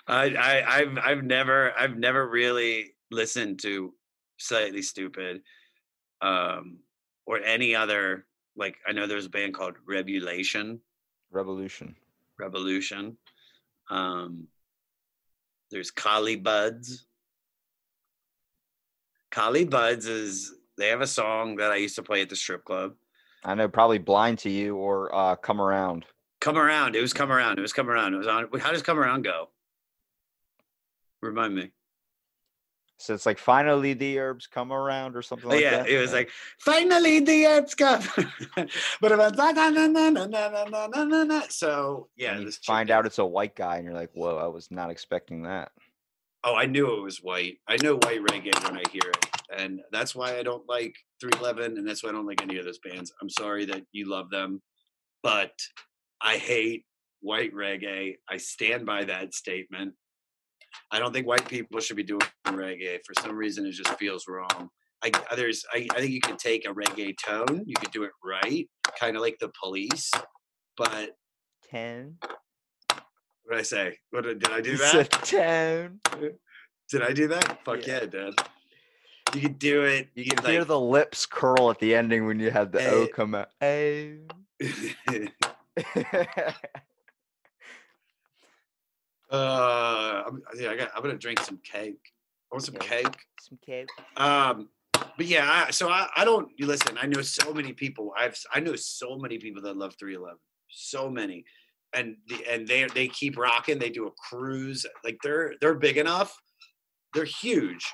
I, I [laughs] I've I've never I've never really listened to Slightly Stoopid um or any other like I know there's a band called Rebelution Rebelution. Rebelution um there's Collie Buddz. Collie Buddz is they have a song that I used to play at the strip club. I know, probably blind to you or uh, come around. Come around. It was come around. It was come around. It was on how does come around go? Remind me So it's like finally the herbs come around or something Oh, like yeah, that. Yeah, it was like finally the herbs come. [laughs] but about na na na na na na na na na na. So yeah, and you find out it's a white guy, and you're like, "Whoa, I was not expecting that." Oh, I knew it was white. I know white reggae when I hear it, and that's why I don't like 311, and that's why I don't like any of those bands. I'm sorry that you love them, but I hate white reggae. I stand by that statement. I don't think white people should be doing reggae. For some reason, it just feels wrong. I there's I, I think you could take a reggae tone, you could do it right, kind of like the police. But Ten. what did I say? What did, did I do that? said ten. Did I do that? Fuck Yeah. yeah, dude. You could do it. You You can could hear like the lips curl at the ending when you had the O Eh. come out. Oh. [laughs] [laughs] uh, I'm, yeah, I got, I'm gonna drink some cake. I want some Okay. cake. Some cake. Um, but yeah, I, so I, I don't. You listen. I know so many people. I've I know so many people that love 311. So many, and the and they they keep rocking. They do a cruise. Like they're they're big enough. They're huge.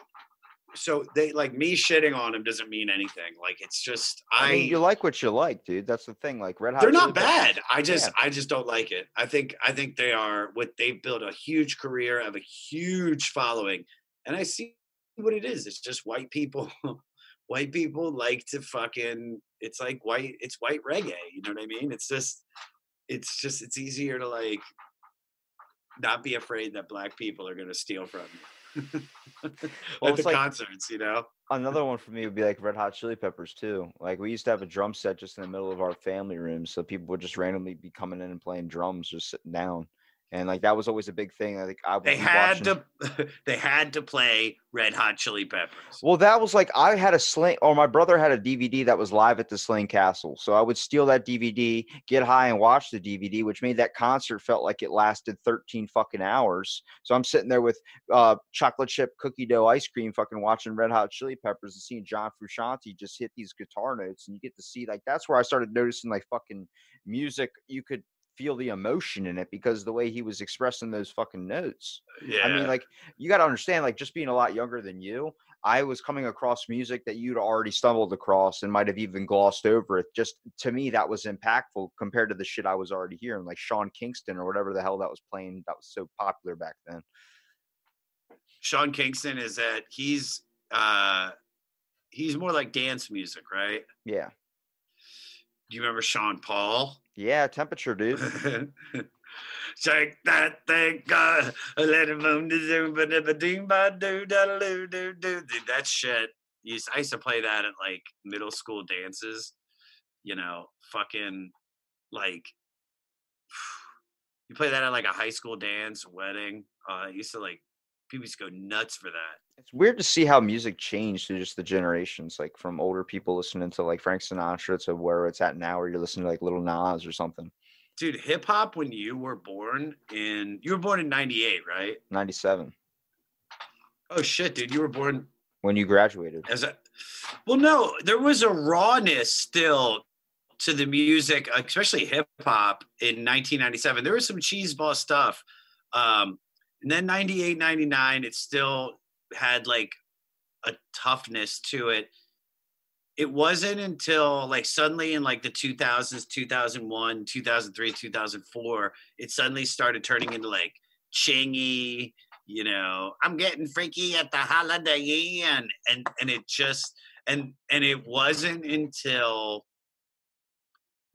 So they like me shitting on them doesn't mean anything. Like it's just I, I. mean, you like what you like, dude. That's the thing. Like Red Hot. they're not bad. I just Yeah. I just don't like it. I think I think they are what they've built a huge career, have a huge following, and I see what it is. It's just white people. [laughs] white people like to fucking. It's like white. It's white reggae. You know what I mean? It's just. It's just. It's easier to like. not be afraid that black people are going to steal from you [laughs] Well, at it's the like- concerts. You know, Another one for me would be like Red Hot Chili Peppers too. Like we used to have a drum set just in the middle of our family room, so people would just randomly be coming in and playing drums, just sitting down, and like that was always a big thing. I think I they had watching- to [laughs] they had to play Red Hot Chili Peppers. Well, that was like I had a sling, or my brother had a DVD that was live at the Slane Castle. So I would steal that DVD, get high, and watch the DVD, which made that concert felt like it lasted 13 fucking hours. So I'm sitting there with uh, chocolate chip cookie dough ice cream, fucking watching Red Hot Chili Peppers and seeing John Frusciante just hit these guitar notes, and you get to see like that's where I started noticing like fucking music. You could feel the emotion in it because the way he was expressing those fucking notes. Yeah, I mean, like you got to understand, like just being a lot younger than you, I was coming across music that you'd already stumbled across and might have even glossed over it. Just to me, that was impactful compared to the shit I was already hearing, like Sean Kingston or whatever the hell that was playing that was so popular back then. Sean Kingston is that he's uh he's more like dance music, right? Yeah, Do you remember Sean Paul? yeah, temperature, dude. [laughs] Shake that thing, uh, let it boom, da zoom, da ba ding, ba do, da do, do, do. Dude, that shit. Used, I used to play that at like middle school dances. You know, fucking like [sighs] you play that at like a high school dance, wedding. Uh, I used to like people used to go nuts for that. It's weird to see how music changed to just the generations, like from older people listening to like Frank Sinatra to where it's at now, where you're listening to like Little Nas or something. Dude, hip hop when you were born in you were born in 98, right? 97 Oh shit, dude, you were born when you graduated. as a well no there was a rawness still to the music especially hip hop in 1997 there was some cheeseball stuff um and then 98 99 it still had like a toughness to it. It wasn't until like suddenly in like the 2000s 2001 2003 2004 it suddenly started turning into like chingy you know i'm getting freaky at the holiday and and and it just and and it wasn't until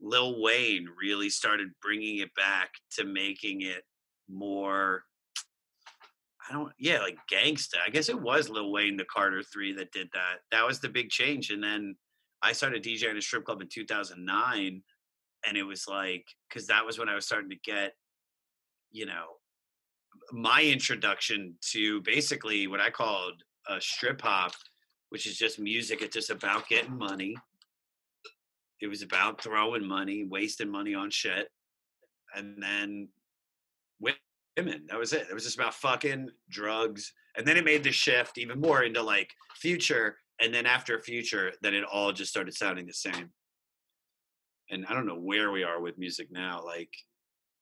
lil wayne really started bringing it back to making it more i don't yeah like gangsta i guess it was lil wayne the carter 3 that did that that was the big change and then i started djing a strip club in 2009 and it was like because that was when i was starting to get you know my introduction to basically what I called a strip hop, which is just music. It's just about getting money. It was about throwing money, wasting money on shit, and then women. That was it. It was just about fucking drugs, and then it made the shift even more into like future, and then after future, then it all just started sounding the same. And I don't know where we are with music now, like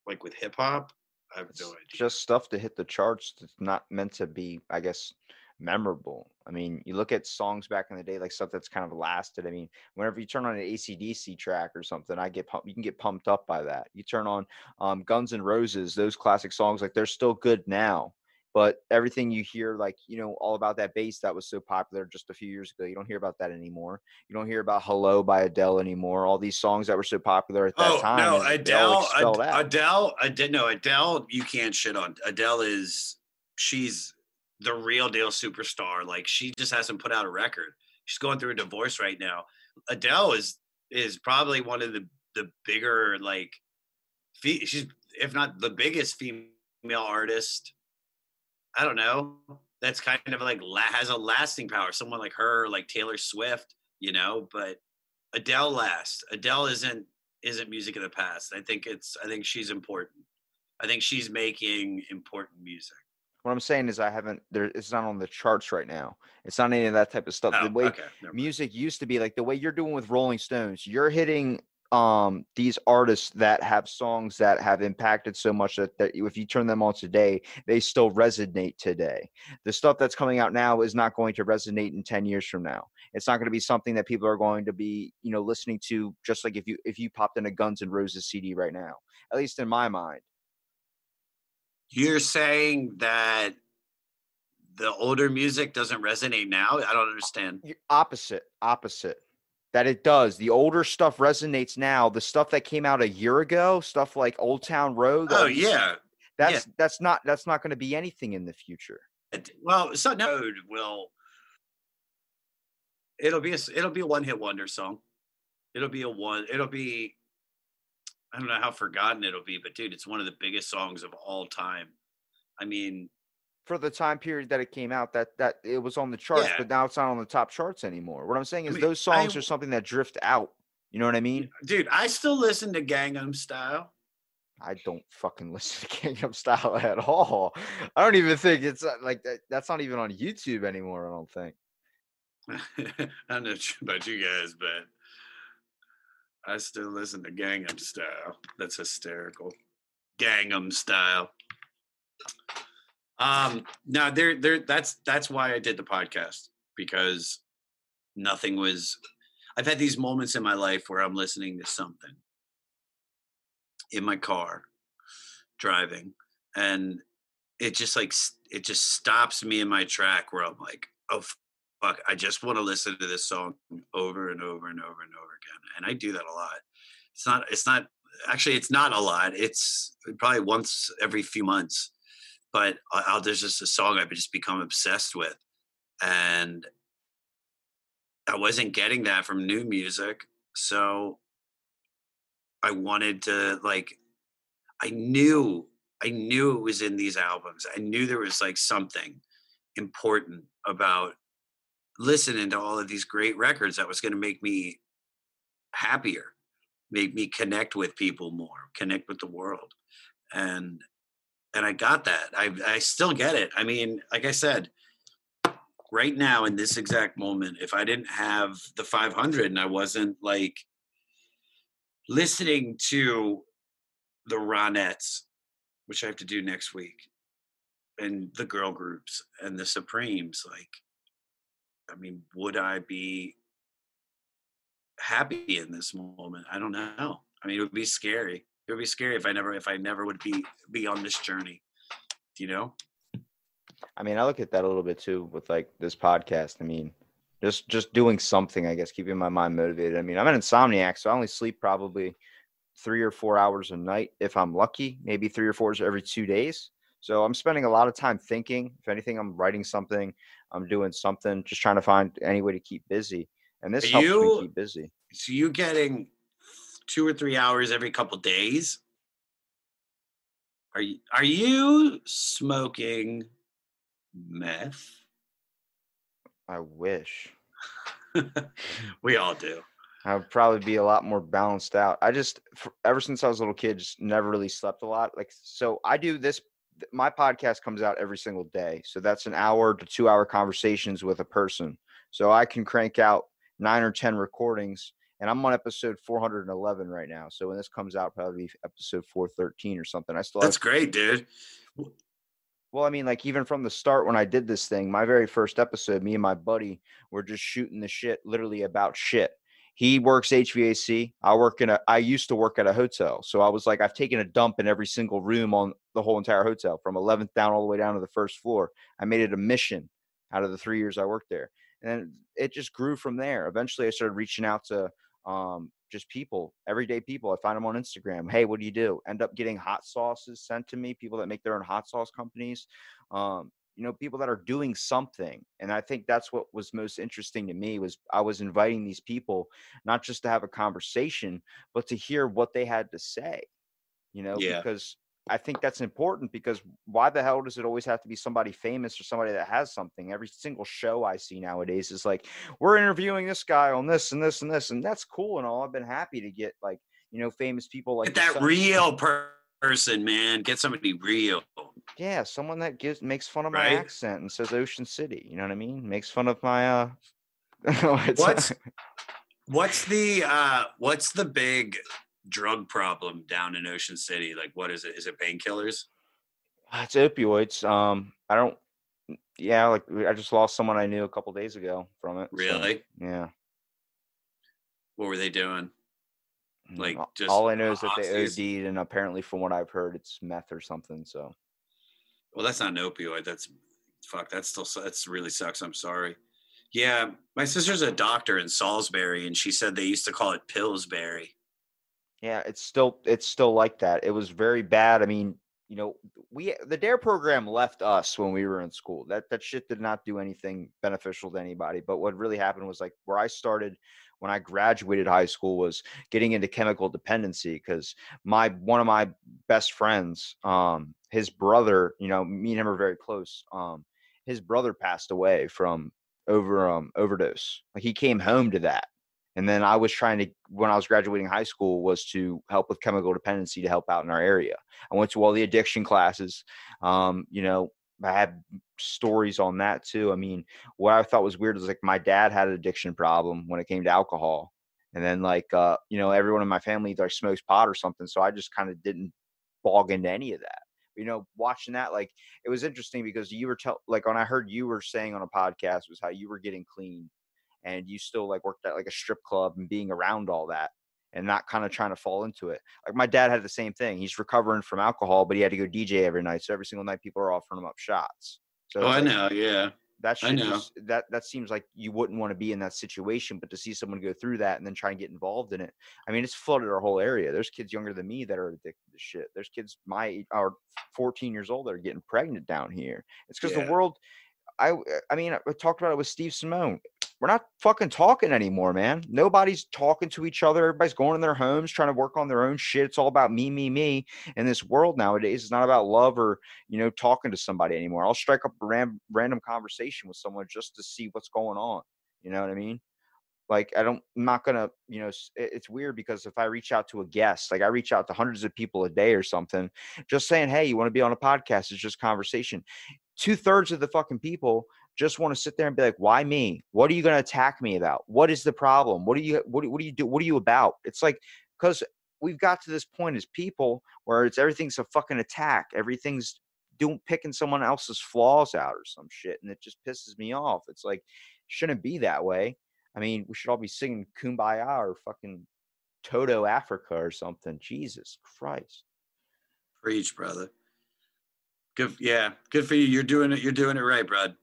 like with hip hop. I have no idea. just stuff to hit the charts It's not meant to be, I guess, memorable. I mean, you look at songs back in the day, like stuff that's kind of lasted. I mean, whenever you turn on an ACDC track or something, I get pumped. You can get pumped up by that. You turn on um, Guns N' Roses, those classic songs, like they're still good now. But everything you hear, like you know, all about that bass that was so popular just a few years ago, you don't hear about that anymore. You don't hear about "Hello" by Adele anymore. All these songs that were so popular at that oh time. no, and Adele, expelled Ad- out. Adele, I did no Adele. You can't shit on Adele. Is she's the real deal superstar? Like she just hasn't put out a record. She's going through a divorce right now. Adele is is probably one of the the bigger like fe- she's if not the biggest female artist. I don't know. That's kind of like has a lasting power. Someone like her, like Taylor Swift, you know. But Adele lasts. Adele isn't isn't music of the past. I think it's I think she's important. I think she's making important music. What I'm saying is, I haven't. There, it's not on the charts right now. It's not any of that type of stuff. Oh, the way okay. music used to be, like the way you're doing with Rolling Stones, you're hitting um these artists that have songs that have impacted so much that, that if you turn them on today, they still resonate today. The stuff that's coming out now is not going to resonate in 10 years from now. It's not going to be something that people are going to be, you know, listening to just like if you if you popped in a Guns N' Roses CD right now. At least in my mind. You're saying that the older music doesn't resonate now? I don't understand. Opposite opposite that it does the older stuff resonates now the stuff that came out a year ago stuff like old town road Oh yeah. That's that's not that's not going to be anything in the future. Well, so no will. It'll be a it'll be a one hit wonder song. It'll be a one. It'll be. I don't know how forgotten it'll be, but dude, it's one of the biggest songs of all time. I mean, For the time period that it came out, that that it was on the charts, Yeah. but now it's not on the top charts anymore. What I'm saying is mean, those songs I- are something that drift out. You know what I mean? dude, I still listen to Gangnam Style. I don't fucking [laughs] listen to Gangnam Style at all. I don't even think it's uh, like that. That's not even on YouTube anymore. I don't think. [laughs] I don't know about you guys, but I still listen to Gangnam Style. That's hysterical. Gangnam Style. Um, no, there, there. That's that's why I did the podcast because nothing was. I've had these moments in my life where I'm listening to something in my car, driving, and it just like it just stops me in my track where I'm like, oh fuck, I just want to listen to this song over and over and over and over again. And I do that a lot. It's not, it's not, actually, it's not a lot. It's uh, probably once every few months. But I'll, there's just a song I've just become obsessed with. And I wasn't getting that from new music. So I wanted to, like, I knew, I knew it was in these albums. I knew there was like something important about listening to all of these great records that was going to make me happier make me connect with people more connect with the world and and i got that i i still get it i mean like i said right now in this exact moment if i didn't have the 500 and i wasn't like listening to the ronettes which i have to do next week and the girl groups and the supremes like I mean, would I be happy in this moment? I don't know. I mean, it would be scary. It would be scary if I never, if I never would be be on this journey. You know? I mean, I look at that a little bit too with like this podcast. I mean, just just doing something, I guess, keeping my mind motivated. I mean, I'm an insomniac, so I only sleep probably three or four hours a night if I'm lucky, maybe three or four every two days. So I'm spending a lot of time thinking. If anything, I'm writing something, I'm doing something, just trying to find any way to keep busy. And this Are helps you- me keep busy. So you getting two or three hours every couple days? Are you are you smoking meth? I wish. [laughs] we all do. I would probably be a lot more balanced out. I just, ever since I was a little kid, just never really slept a lot. Like, so I do this. My podcast comes out every single day. So that's an hour to two hour conversations with a person. So I can crank out nine or 10 recordings. And I'm on episode 411 right now. So when this comes out, probably episode 413 or something. I still have That's great, dude. well, I mean, like even from the start when I did this thing, my very first episode, me and my buddy were just shooting the shit, literally about shit. He works HVAC. I work in a. I used to work at a hotel, so I was like, I've taken a dump in every single room on the whole entire hotel, from 11th down all the way down to the first floor. I made it a mission out of the three years I worked there, and it just grew from there. Eventually, I started reaching out to um, just people, everyday people. I find them on Instagram. Hey, what do you do? End up getting hot sauces sent to me. People that make their own hot sauce companies. Um, you know, people that are doing something. And I think that's what was most interesting to me was I was inviting these people not just to have a conversation, but to hear what they had to say. You know, Yeah. because I think that's important because why the hell does it always have to be somebody famous or somebody that has something? Every single show I see nowadays is like, we're interviewing this guy on this and this and this, and that's cool and all. I've been happy to get like, you know, famous people like Get that yourself. real per- person, man. Get somebody real. Yeah, someone that gives makes fun of my accent and says Ocean City. You know what I mean? Makes fun of my uh [laughs] What's what's the uh what's the big drug problem down in Ocean City? Like what is it? Is it painkillers? it's opioids. Um I don't yeah, like I just lost someone I knew a couple days ago from it. so, Really? yeah. What were they doing? Mm, Like, just all I know is that they? OD'd and apparently from what I've heard it's meth or something. So Well, that's not an opioid. That's fuck. That's still that's really sucks. I'm sorry. Yeah, my sister's a doctor in Salisbury, and she said they used to call it Pillsbury. Yeah, it's still it's still like that. It was very bad. I mean, you know, we the Dare program left us when we were in school. That that shit did not do anything beneficial to anybody. But what really happened was like where I started when I graduated high school was getting into chemical dependency because my one of my best friends, um, his brother, you know, me and him are very close. Um, his brother passed away from over um overdose. Like he came home to that. And then I was trying to when I was graduating high school was to help with chemical dependency to help out in our area. I went to all the addiction classes. Um, you know, I had stories on that too. I mean, what I thought was weird was like my dad had an addiction problem when it came to alcohol. And then like uh, you know, everyone in my family either smokes pot or something. So I just kind of didn't bog into any of that. You know, watching that, like it was interesting because you were tell like when I heard you were saying on a podcast was how you were getting clean and you still like worked at like a strip club and being around all that and not kind of trying to fall into it. Like my dad had the same thing. He's recovering from alcohol, but he had to go DJ every night. So every single night people are offering him up shots. So Oh, I like, know. Yeah. that I know. just, that that seems like you wouldn't want to be in that situation, but to see someone go through that and then try and get involved in it. I mean, it's flooded our whole area. There's kids younger than me that are addicted to shit. There's kids my age, are 14 years old that are getting pregnant down here. It's because Yeah. the world. I I mean, I talked about it with Steve Simeone. We're not fucking talking anymore, man. Nobody's talking to each other. Everybody's going in their homes trying to work on their own shit. It's all about me, me, me. And this world nowadays is not about love or you know talking to somebody anymore. I'll strike up a ram- random conversation with someone just to see what's going on. You know what I mean? Like I don't, I'm not gonna, you know, it- it's weird because if I reach out to a guest, like I reach out to hundreds of people a day or something, just saying, hey, you want to be on a podcast? It's just conversation. Two thirds of the fucking people just want to sit there and be like, why me? What are you gonna attack me about? What is the problem? What do you, what do, what do you do? What are you about? It's like because we've got to this point as people where it's everything's a fucking attack. Everything's doing picking someone else's flaws out or some shit, and it just pisses me off. It's like shouldn't be that way. I mean, we should all be singing "Kumbaya" or fucking "Toto Africa" or something. Jesus Christ! Preach, brother. Good. Yeah. Good for you. You're doing it. You're doing it right, bud.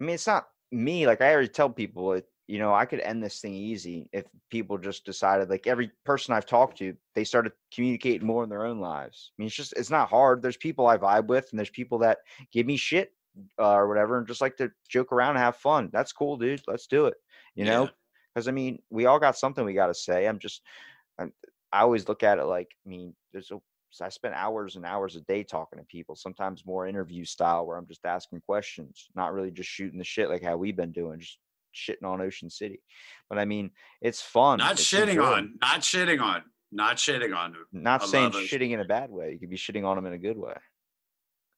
I mean, it's not me. Like I already tell people, it, you know, I could end this thing easy if people just decided. Like every person I've talked to, they started communicating more in their own lives. I mean, it's just it's not hard. There's people I vibe with, and there's people that give me shit uh, or whatever, and just like to joke around and have fun. That's cool, dude. Let's do it. You know, because I mean, we all got something we got to say. I'm just, I'm, I always look at it like, I mean, there's a, so I spend hours and hours a day talking to people, sometimes more interview style where I'm just asking questions, not really just shooting the shit like how we've been doing, just shitting on Ocean City. But I mean, it's fun. Not it's shitting enjoyable. on. Not shitting on. Not shitting on. Not I saying shitting in a bad way. You could be shitting on them in a good way.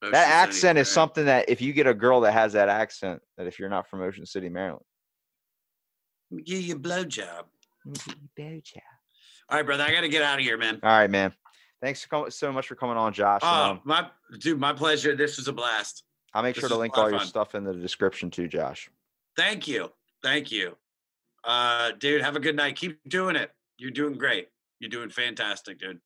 Ocean that City, accent is right? something that if you get a girl that has that accent, that if you're not from Ocean City, Maryland, Give you a blowjob. all All right, brother. I got to get out of here, man. All right, man. Thanks so so much for coming on, Josh. Oh, um, my dude, my pleasure. This was a blast. I'll make this sure to link all your stuff in the description too, Josh. Thank you. Thank you. Uh, dude, have a good night. Keep doing it. You're doing great. You're doing fantastic, dude.